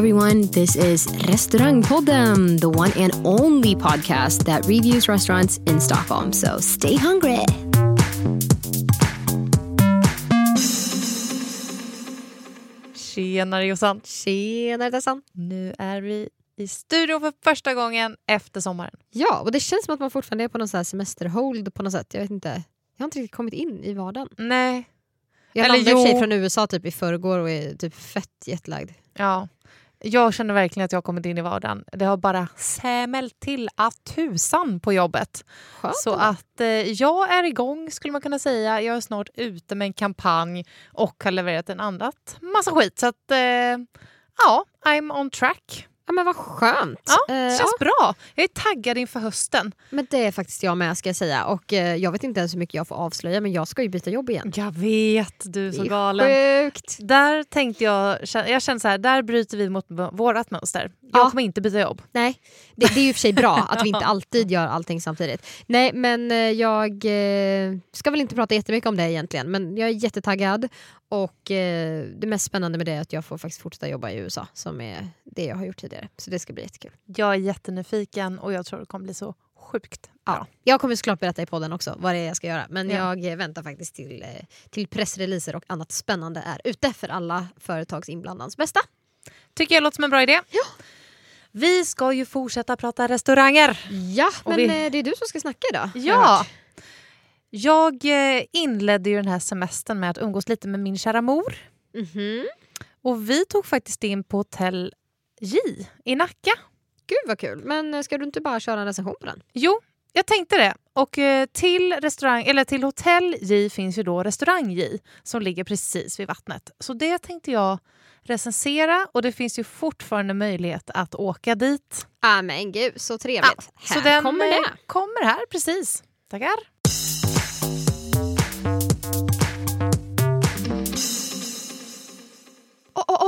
everyone. This is Restaurangpodden, the one and only podcast that reviews restaurants in Stockholm. So stay hungry. Tjenare Jossan! Tjenare Tessan. Nu är vi i studion för första gången efter sommaren. Ja, och det känns som att man fortfarande är på någon så semesterhold på något sätt. Jag vet inte. Jag har inte riktigt kommit in i vardagen. Nej. Jag Eller landade i från USA typ i förrgår och är typ fett jetlagd. Ja. Jag känner verkligen att jag har kommit in i vardagen. Det har bara smält till att tusan på jobbet. Skönt. Så att eh, jag är igång skulle man kunna säga. Jag är snart ute med en kampanj och har levererat en annat massa skit. Så att eh, ja, I'm on track. Ja, men vad skönt. Ja, Eh, känns bra. Jag är taggad inför hösten. Men det är faktiskt jag med ska jag säga. Och eh, jag vet inte ens hur mycket jag får avslöja men jag ska ju byta jobb igen. Jag vet, du är så Det är galen. Sjukt. Där tänkte jag, jag kände så här, där bryter vi mot vårt mönster. Jag Ja. kommer inte byta jobb. Nej, det, det är ju för sig bra att vi inte alltid gör allting samtidigt. Nej, men eh, jag eh, ska väl inte prata jättemycket om det egentligen, men jag är jättetaggad. Och eh, det mest spännande med det är att jag får faktiskt fortsätta jobba i USA, som är det jag har gjort tidigare. Så det ska bli jättekul. Jag är jättenyfiken och jag tror det kommer bli så sjukt bra. Ja. Jag kommer såklart berätta i podden också vad det är jag ska göra, men Ja. jag väntar faktiskt till, eh, till pressreleaser och annat spännande är ute för alla företagsinblandans bästa. Tycker jag låter som en bra idé. Vi ska ju fortsätta prata restauranger. Ja, Och men vi- eh, det är du som ska snacka idag. Ja. Jag eh, inledde ju den här semestern med att umgås lite med min kära mor. Mhm. Och vi tog faktiskt in på hotell J i Nacka. Gud vad kul, men eh, ska du inte bara köra en recension på den? Jo, jag tänkte det. Och eh, till, restaurang, eller till hotell J finns ju då restaurang J som ligger precis vid vattnet. Så det tänkte jag recensera och det finns ju fortfarande möjlighet att åka dit. Ah, men gud, så trevligt. så Här den kommer det. kommer här, precis. Tackar.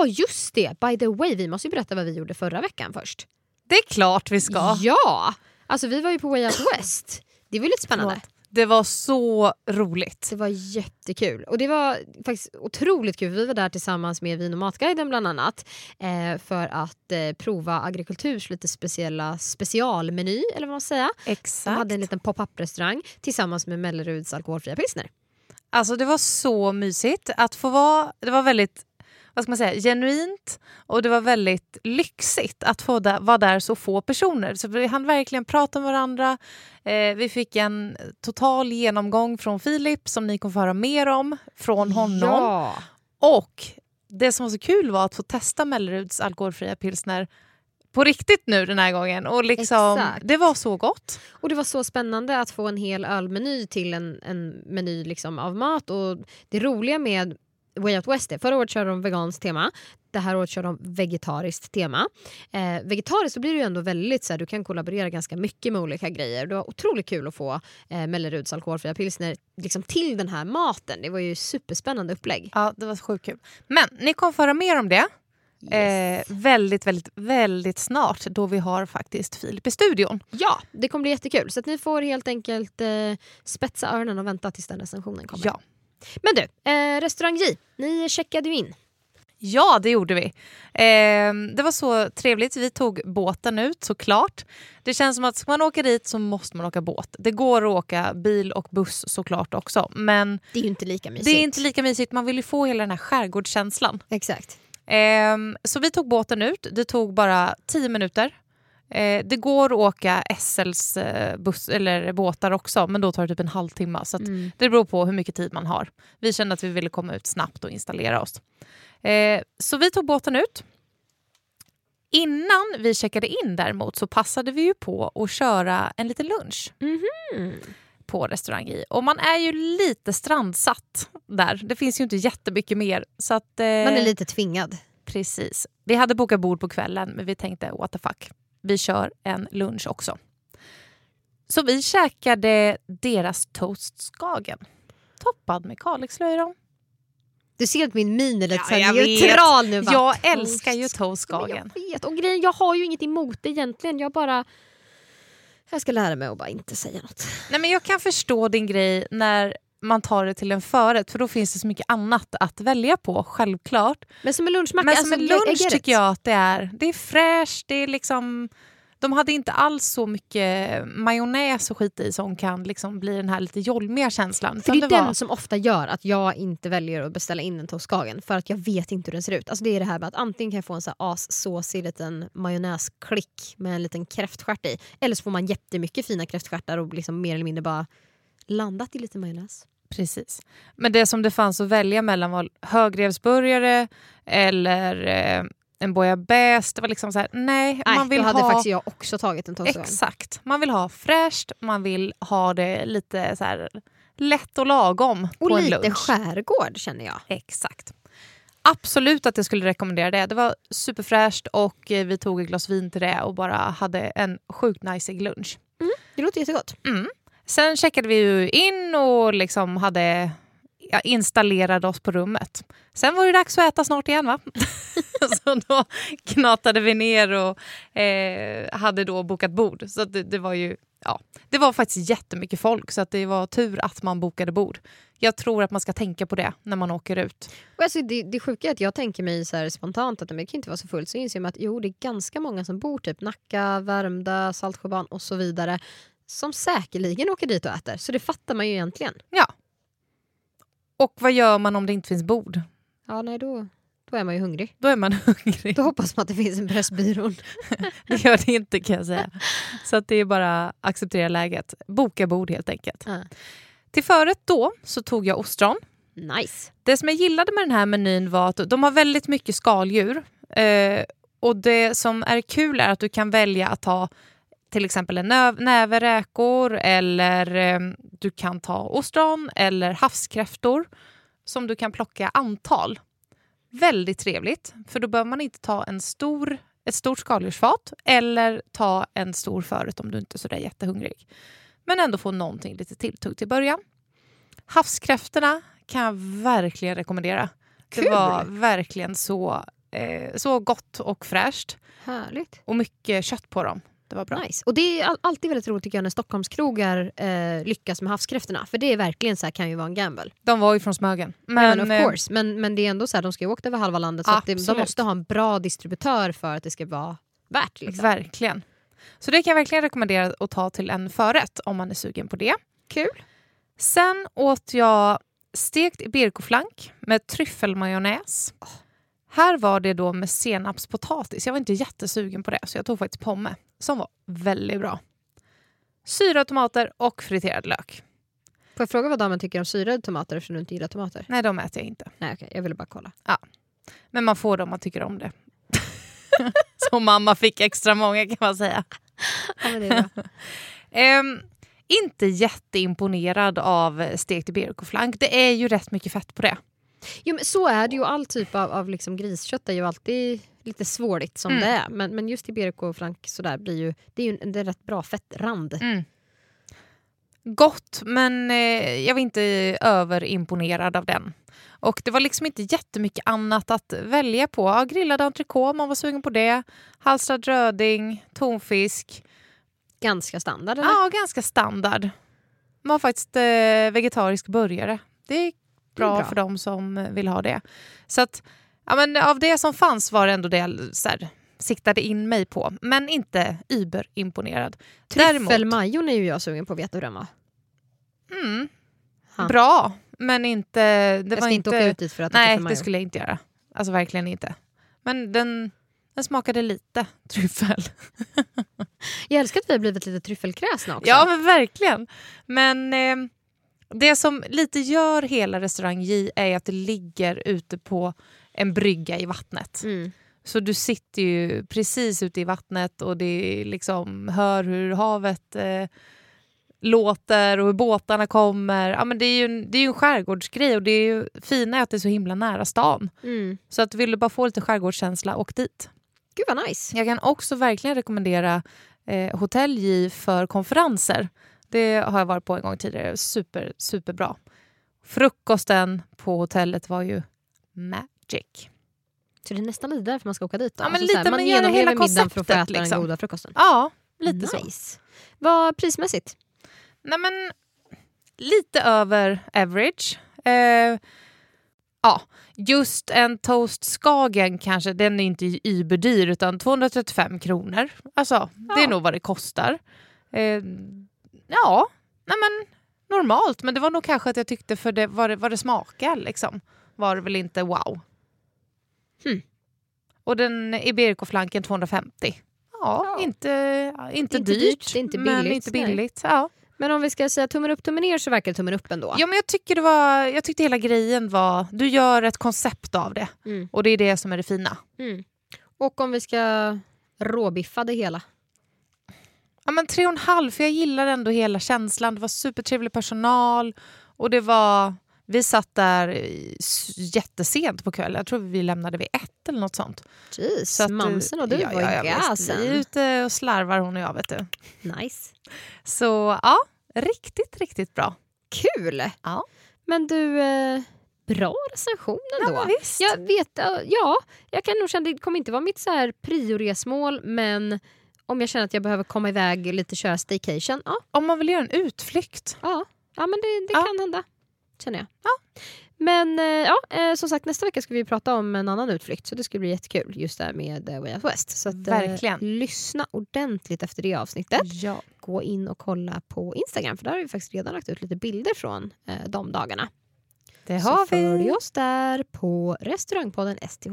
Oh, just det! By the way, vi måste ju berätta vad vi gjorde förra veckan först. Det är klart vi ska. Ja! Alltså vi var ju på Way Out West. Det var ju lite spännande. Förlåt. Det var så roligt. Det var jättekul. Och det var faktiskt otroligt kul. Vi var där tillsammans med Vin och matguiden bland annat eh, för att eh, prova Agrikulturs lite speciella specialmeny, eller vad man säger. De Exakt. hade en liten pop-up restaurang tillsammans med Melleruds alkoholfria pilsner. Alltså det var så mysigt att få vara... Det var väldigt vad ska man säga, genuint och det var väldigt lyxigt att få da, vara där så få personer. Så vi hann verkligen prata med varandra. Eh, vi fick en total genomgång från Filip som ni kommer få höra mer om från honom. Ja. Och det som var så kul var att få testa Melleruds alkoholfria pilsner på riktigt nu den här gången. Och liksom, Exakt. det var så gott. Och det var så spännande att få en hel ölmeny till en, en meny liksom av mat. Och det roliga med Way Out West är, förra året körde de veganskt tema. Det här året kör de vegetariskt tema. Eh, vegetariskt så blir det ju ändå väldigt så här, du kan kollaborera ganska mycket med olika grejer. Det var otroligt kul att få eh, Melleruds alkoholfria pilsner liksom till den här maten. Det var ju superspännande upplägg. Ja, det var sjukt kul. Men ni kommer få höra mer om det eh, väldigt, väldigt, väldigt snart då vi har faktiskt Filip i studion. Ja, det kommer bli jättekul. Så ni får helt enkelt eh, spetsa öronen och vänta tills den recensionen kommer. Ja. Men du, eh, restaurang J, ni checkade ju in. Ja, det gjorde vi. Eh, det var så trevligt. Vi tog båten ut såklart. Det känns som att ska man åka dit så måste man åka båt. Det går att åka bil och buss såklart också. Men Det är ju inte lika mysigt. det är inte lika mysigt. Man vill ju få hela den här skärgårdskänslan. Exakt. Ehm, så vi tog båten ut. Det tog bara tio minuter. Eh, det går att åka SLs eh, buss, eller båtar också, men då tar det typ en halvtimme. Så Mm. det beror på hur mycket tid man har. Vi kände att vi ville komma ut snabbt och installera oss. Eh, så vi tog båten ut. Innan vi checkade in däremot så passade vi ju på att köra en liten lunch Mhm. på restaurang I. Och man är ju lite strandsatt där. Det finns ju inte jättemycket mer. Så att, eh, Man är lite tvingad. Precis. Vi hade bokat bord på kvällen men vi tänkte what the fuck. Vi kör en lunch också. Så vi käkade deras toast Skagen. Toppad med Kalixlöjrom. Du ser att min min är lite Ja, neutral nu. bara, Jag älskar ju toast Skagen. Jag vet. Och grejen, jag har ju inget emot det egentligen. Jag bara... Jag ska lära mig att bara inte säga något. Nej, men jag kan förstå din grej när man tar det till en förrätt för då finns det så mycket annat att välja på, självklart. Men som en lunchmacka... Men alltså, som en I- I lunch tycker jag att det är. Det är fräscht, det är liksom... De hade inte alls så mycket majonnäs och skit i som kan liksom bli den här lite jolmiga känslan. För det är den var- som ofta gör att jag inte väljer att beställa in en toast Skagen för att jag vet inte hur den ser ut. Alltså det är det här med att antingen kan jag få en så här assåsig liten majonnäsklick med en liten kräftstjärt i eller så får man jättemycket fina kräftstjärtar och liksom mer eller mindre bara landat i lite majonnäs. Precis. Men det som det fanns att välja mellan var högrevsburgare eller eh, en bouillabaisse. Det var liksom så här, nej, Nej, man vill då hade ha... faktiskt jag också tagit en Skagen. Exakt. Man vill ha fräscht, man vill ha det lite så här lätt och lagom Och på en lite lunch. skärgård känner jag. Exakt. Absolut att jag skulle rekommendera det. Det var superfräscht och eh, vi tog ett glas vin till det och bara hade en sjukt nice lunch. Det låter jättegott. Sen checkade vi ju in och liksom hade ja, installerade oss på rummet. Sen var det dags att äta snart igen va? så då knatade vi ner och eh, hade då bokat bord. Så det, det var ju ja, det var faktiskt jättemycket folk så att det var tur att man bokade bord. Jag tror att man ska tänka på det när man åker ut. Och alltså, det, det sjuka är att jag tänker mig så här spontant att det kan inte vara så fullt. Så inser jag att jo, det är ganska många som bor typ Nacka, Värmdö, Saltsjöbaden och så vidare som säkerligen åker dit och äter. Så det fattar man ju egentligen. Ja. Och vad gör man om det inte finns bord? Ja, nej, då, då är man ju hungrig. Då är man hungrig. Då hoppas man att det finns en Pressbyrån. Det gör det inte kan jag säga. Så att det är bara att acceptera läget. Boka bord helt enkelt. Ja. Till förrätt då så tog jag ostron. Nice. Det som jag gillade med den här menyn var att de har väldigt mycket skaldjur. Eh, och det som är kul är att du kan välja att ta till exempel en näve räkor eller eh, du kan ta ostron eller havskräftor som du kan plocka antal. Väldigt trevligt, för då behöver man inte ta en stor, ett stort skaldjursfat eller ta en stor förrätt om du inte är sådär jättehungrig. Men ändå få någonting lite tilltugg till början. Havskräftorna kan jag verkligen rekommendera. Kul. Det var verkligen så, eh, så gott och fräscht. Härligt. Och mycket kött på dem. Det var bra. Nice. Och det är all- alltid väldigt roligt tycker jag när Stockholmskrogar eh, lyckas med havskräftorna. För det är verkligen så här, kan ju vara en gamble. De var ju från Smögen. Men, Men, of eh, course. Men, men det är ändå så här, de ska ju åka över halva landet så det, de måste ha en bra distributör för att det ska vara värt. Liksom. Verkligen. Så det kan jag verkligen rekommendera att ta till en förrätt om man är sugen på det. Kul. Sen åt jag stekt birkoflank med tryffelmajonnäs. Här var det då med senapspotatis. Jag var inte jättesugen på det så jag tog faktiskt pomme som var väldigt bra. Syrade tomater och friterad lök. Får jag fråga vad damen tycker om syrade tomater eftersom du inte gillar tomater? Nej, de äter jag inte. Nej okej, jag ville bara kolla. Men man får dem om man tycker om det. så mamma fick extra många kan man säga. Ja. Ehm, inte jätteimponerad av stekt birkoflank. Det är ju rätt mycket fett på det. Jo, men så är det ju. All typ av, av liksom griskött är ju alltid lite svårigt som Mm. det är. Men, men just i BRK och flank sådär blir ju, det är ju en, det är en rätt bra fettrand. Mm. Gott, men eh, jag var inte överimponerad av den. Och det var liksom inte jättemycket annat att välja på. Ja, grillad entrecote, man var sugen på det. Halstrad röding, tonfisk. Ganska standard eller? Ja, ganska standard. Man har faktiskt eh, vegetarisk burgare. Det bra, bra. för dem som vill ha det. Så att, ja, men av det som fanns var det ändå det jag så här, siktade in mig på. Men inte überimponerad. Tryffelmajon är ju jag sugen på att veta hur den var. Mm, Ha. bra, men inte... Det jag var ska inte åka ut dit för att Nej, det skulle jag inte göra. Alltså verkligen inte. Men den, den smakade lite tryffel. Jag älskar att vi har blivit lite tryffelkräsna också. Ja, men verkligen. Men eh, det som lite gör hela restaurang J är att det ligger ute på en brygga i vattnet. Mm. Så du sitter ju precis ute i vattnet och det liksom hör hur havet eh, låter och hur båtarna kommer. Ja, men det är ju en, det är en skärgårdsgrej och det är ju fina är att det är så himla nära stan. Mm. Så att vill du bara få lite skärgårdskänsla, åk dit. Gud vad nice. Jag kan också verkligen rekommendera eh, Hotell J för konferenser. Det har jag varit på en gång tidigare. Super, superbra. Frukosten på hotellet var ju magic. Så det är nästan lite därför man ska åka dit då? Ja, men Alltså så lite, man men genomlever hela middagen för att få äta konceptet, den liksom. goda frukosten. Ja, lite så. nice. Vad prismässigt? Nej, men, lite över average. Eh, ja, just en toast Skagen kanske, den är inte überdyr utan 235 kronor. Alltså, det är Ja. nog vad det kostar. Eh, ja, nej men normalt. Men det var nog kanske att jag tyckte för det, vad, det, vad det smakar liksom, var det väl inte wow. Hmm. Och den Iberico-flanken 250. Ja, Ja. Inte, inte, Inte dyrt, dyrt, inte men billigt, inte nej. billigt. Ja. Men om vi ska säga tummen upp, tummen ner så verkar det tummen upp ändå. Ja, men jag, tycker det var, jag tyckte hela grejen var... Du gör ett koncept av det. Mm. Och det är det som är det fina. Mm. Och om vi ska råbiffa det hela? Ja, men tre och en halv, för jag gillar ändå hela känslan. Det var supertrevlig personal. Och det var... Vi satt där jättesent på kvällen. Jag tror vi lämnade vid ett eller något sånt. Jeez, Så att, eh, Mamsen och du ja, var ja, i gasen. Vi är ute och slarvar hon och jag. Vet du. Nice. Så ja, riktigt, riktigt bra. Kul! Ja. Men du, eh, bra recension ändå. Ja. Jag vet, ja, jag kan nog känna det kommer inte vara mitt så här prioresmål men om jag känner att jag behöver komma iväg lite köra staycation, ja, Om man vill göra en utflykt. ja, ja men det, det Ja. kan hända. Känner jag. Ja. Men eh, ja, eh, som sagt nästa vecka ska vi prata om en annan utflykt så det ska bli jättekul just där med eh, Way Out West. Så att, eh, Verkligen. lyssna ordentligt efter det avsnittet. Ja. Gå in och kolla på Instagram för där har vi faktiskt redan lagt ut lite bilder från eh, de dagarna. Det Så har följ vi. oss där på restaurangpodden STH.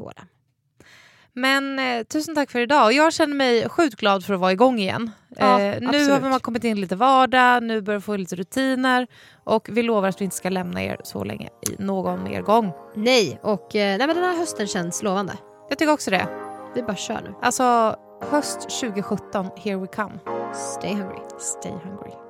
Men eh, tusen tack för idag. Jag känner mig sjukt glad för att vara igång igen. Ja, eh, nu har man kommit in lite vardag, nu börjar få lite rutiner och vi lovar att vi inte ska lämna er så länge i någon mer gång. Nej, och eh, nej, men den här hösten känns lovande. Jag tycker också det. Vi bara kör nu. Alltså höst 2017, here we come. Stay hungry. Stay hungry.